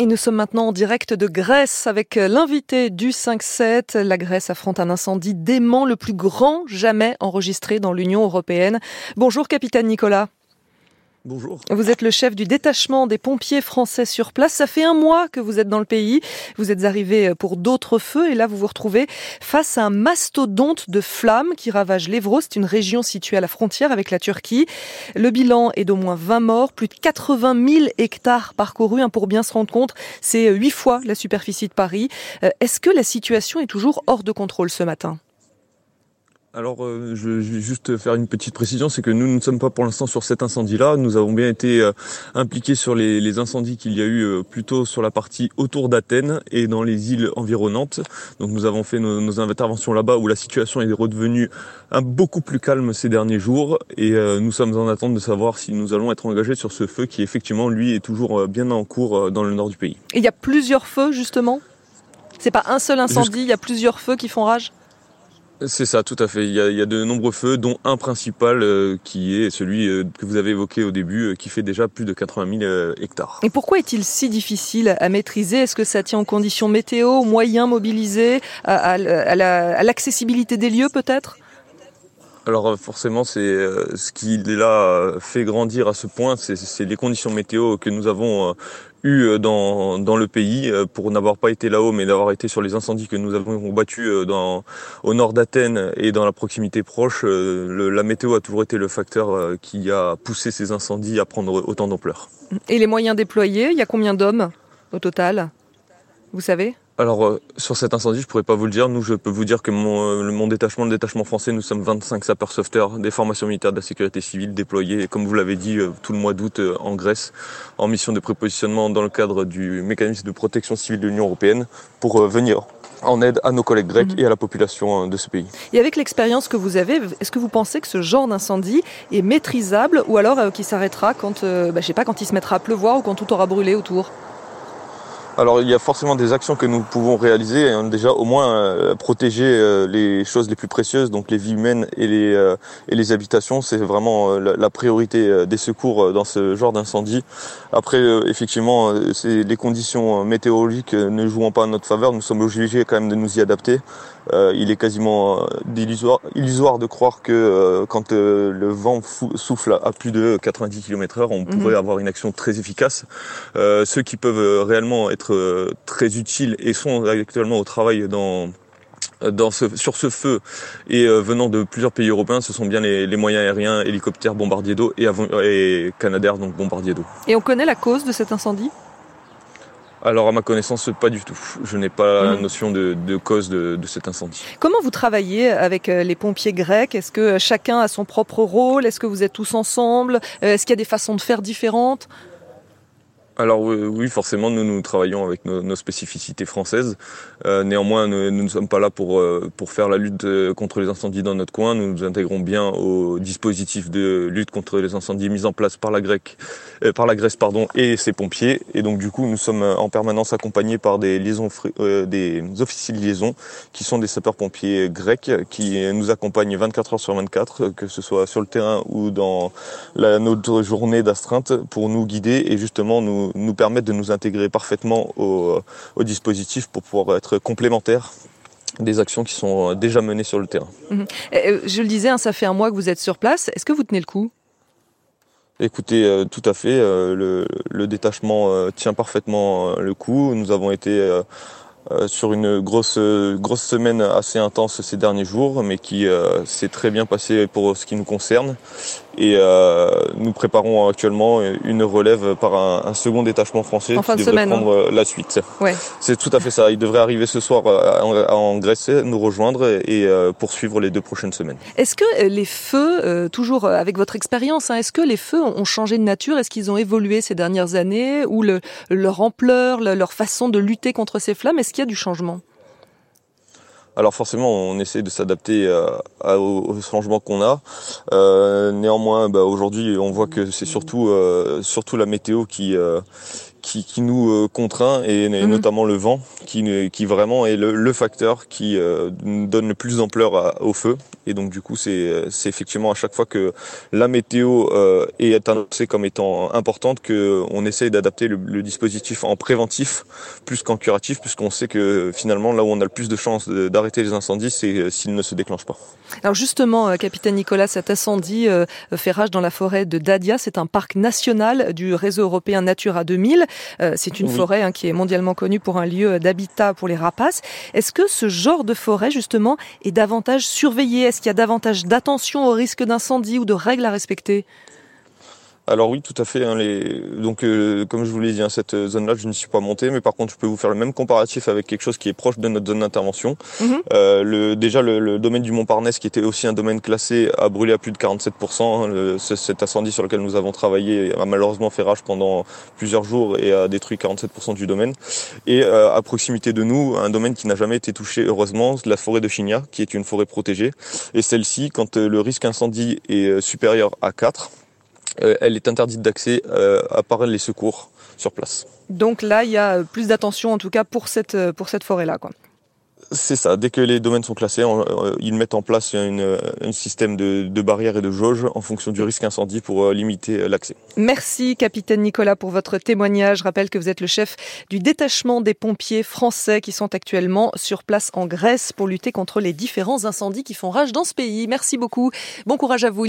Et nous sommes maintenant en direct de Grèce avec l'invité du 5-7. La Grèce affronte un incendie dément, le plus grand jamais enregistré dans l'Union européenne. Bonjour, capitaine Nicolas. Bonjour. Vous êtes le chef du détachement des pompiers français sur place. Ça fait un mois que vous êtes dans le pays. Vous êtes arrivé pour d'autres feux et là vous vous retrouvez face à un mastodonte de flammes qui ravage l'Evro. C'est une région située à la frontière avec la Turquie. Le bilan est d'au moins 20 morts, plus de 80 000 hectares parcourus. Hein, pour bien se rendre compte, c'est huit fois la superficie de Paris. Euh, est-ce que la situation est toujours hors de contrôle ce matin? Alors, euh, je, vais juste faire une petite précision, c'est que nous ne sommes pas pour l'instant sur cet incendie-là. Nous avons bien été euh, impliqués sur les, incendies qu'il y a eu euh, plutôt sur la partie autour d'Athènes et dans les îles environnantes. Donc, nous avons fait nos, interventions là-bas où la situation est redevenue un, beaucoup plus calme ces derniers jours et nous sommes en attente de savoir si nous allons être engagés sur ce feu qui, effectivement, lui, est toujours bien en cours dans le nord du pays. Et il y a plusieurs feux, justement? C'est pas un seul incendie, il y a plusieurs feux qui font rage? C'est ça, tout à fait. Il y, a, de nombreux feux, dont un principal euh, qui est celui euh, que vous avez évoqué au début, euh, qui fait déjà plus de 80 000 hectares. Et pourquoi est-il si difficile à maîtriser? Est-ce que ça tient aux conditions météo, aux moyens mobilisés, à, l'accessibilité des lieux peut-être? Alors forcément, c'est ce qui là fait grandir à ce point, c'est les conditions météo que nous avons eu euh, dans, dans le pays euh, pour n'avoir pas été là-haut mais d'avoir été sur les incendies que nous avons battus euh, dans, au nord d'Athènes et dans la proximité proche, la météo a toujours été le facteur qui a poussé ces incendies à prendre autant d'ampleur. Et les moyens déployés, il y a combien d'hommes au total? Vous savez? Alors euh, sur cet incendie, je pourrais pas vous le dire. Nous, je peux vous dire que mon, euh, mon détachement, le détachement français, nous sommes 25 sapeurs-sauveteurs des formations militaires de la sécurité civile déployés, comme vous l'avez dit, euh, tout le mois d'août en Grèce, en mission de prépositionnement dans le cadre du mécanisme de protection civile de l'Union européenne, pour venir en aide à nos collègues grecs mhm. et à la population de ce pays. Et avec l'expérience que vous avez, est-ce que vous pensez que ce genre d'incendie est maîtrisable ou alors qu'il s'arrêtera quand, bah, je sais pas, quand il se mettra à pleuvoir ou quand tout aura brûlé autour? Alors il y a forcément des actions que nous pouvons réaliser, déjà au moins euh, protéger euh, les choses les plus précieuses, donc les vies humaines et les, euh, et les habitations, c'est vraiment la, priorité des secours dans ce genre d'incendie. Après effectivement, les conditions météorologiques ne jouant pas en notre faveur, nous sommes obligés quand même de nous y adapter. Il est quasiment illusoire, illusoire de croire que quand le vent souffle à plus de 90 km/h, on mhm. pourrait avoir une action très efficace. ceux qui peuvent réellement être euh, très utiles et sont actuellement au travail dans dans ce, sur ce feu et euh, venant de plusieurs pays européens, ce sont bien les, moyens aériens, hélicoptères, bombardiers d'eau et, et Canadair, donc bombardiers d'eau. Et on connaît la cause de cet incendie? Alors à ma connaissance, pas du tout. Je n'ai pas la mmh. notion de, cause de, de, cet incendie. Comment vous travaillez avec euh, les pompiers grecs? Est-ce que chacun a son propre rôle? Est-ce que vous êtes tous ensemble? Est-ce qu'il y a des façons de faire différentes? Alors oui, forcément, nous nous travaillons avec nos, spécificités françaises. Euh, néanmoins, nous, ne sommes pas là pour euh, pour faire la lutte euh, contre les incendies dans notre coin. Nous nous intégrons bien au dispositif de lutte contre les incendies mis en place par la Grèce, par la Grèce pardon, et ses pompiers. Et donc du coup, nous sommes en permanence accompagnés par des liaisons, des officiers de liaison qui sont des sapeurs-pompiers grecs qui nous accompagnent 24 heures sur 24, que ce soit sur le terrain ou dans la, notre journée d'astreinte, pour nous guider et justement nous nous, permettre de nous intégrer parfaitement au, dispositif pour pouvoir être complémentaires des actions qui sont déjà menées sur le terrain. Mhm. Euh, je le disais, hein, ça fait un mois que vous êtes sur place. Est-ce que vous tenez le coup? Écoutez, euh, tout à fait. Euh, le, détachement tient parfaitement le coup. Nous avons été sur une grosse grosse semaine assez intense ces derniers jours, mais qui s'est très bien passée pour ce qui nous concerne. Et euh, nous préparons actuellement une relève par un, second détachement français qui devrait prendre hein. la suite. C'est tout à fait ça. Il devrait arriver ce soir euh, en, Grèce, nous rejoindre et euh, poursuivre les deux prochaines semaines. Est-ce que les feux, toujours avec votre expérience, hein, est-ce que les feux ont changé de nature? Est-ce qu'ils ont évolué ces dernières années? Ou le, leur ampleur, leur façon de lutter contre ces flammes? Est-ce qu'il y a du changement? Alors forcément, on essaie de s'adapter euh, aux changements qu'on a. Euh, néanmoins, bah, aujourd'hui, on voit que c'est surtout, euh, surtout la météo qui, qui, qui, nous euh, contraint et, mhm. notamment le vent qui, qui vraiment est le, le facteur qui euh, donne le plus d'ampleur au feu et donc du coup c'est effectivement à chaque fois que la météo euh, est annoncée comme étant importante que on essaye d'adapter le, le, dispositif en préventif plus qu'en curatif puisqu'on sait que finalement là où on a le plus de chances d'arrêter les incendies c'est s'ils ne se déclenchent pas. Alors justement capitaine Nicolas cet incendie fait rage dans la forêt de Dadia c'est un parc national du réseau européen Natura 2000 euh, c'est une forêt hein, qui est mondialement connue pour un lieu d'habitat pour les rapaces. Est-ce que ce genre de forêt, justement, est davantage surveillé? Est-ce qu'il y a davantage d'attention au risque d'incendie ou de règles à respecter? Alors oui, tout à fait. Hein, les... Donc, euh, comme je vous l'ai dit, hein, cette zone-là, je ne suis pas monté, mais par contre, je peux vous faire le même comparatif avec quelque chose qui est proche de notre zone d'intervention. Mhm. euh, le, déjà, le, domaine du Mont-Parnasse, qui était aussi un domaine classé, a brûlé à plus de 47%. Hein, cet incendie sur lequel nous avons travaillé a malheureusement fait rage pendant plusieurs jours et a détruit 47% du domaine. Et euh, à proximité de nous, un domaine qui n'a jamais été touché, heureusement, la forêt de Chigna, qui est une forêt protégée. Et celle-ci, quand le risque incendie est supérieur à 4, euh, elle est interdite d'accès euh, à part les secours sur place. Donc là, il y a plus d'attention en tout cas pour cette, euh, pour cette forêt-là. Quoi. C'est ça. Dès que les domaines sont classés, ils mettent en place un système de, de, barrières et de jauges en fonction du risque incendie pour limiter l'accès. Merci, capitaine Nicolas, pour votre témoignage. Je rappelle que vous êtes le chef du détachement des pompiers français qui sont actuellement sur place en Grèce pour lutter contre les différents incendies qui font rage dans ce pays. Merci beaucoup. Bon courage à vous.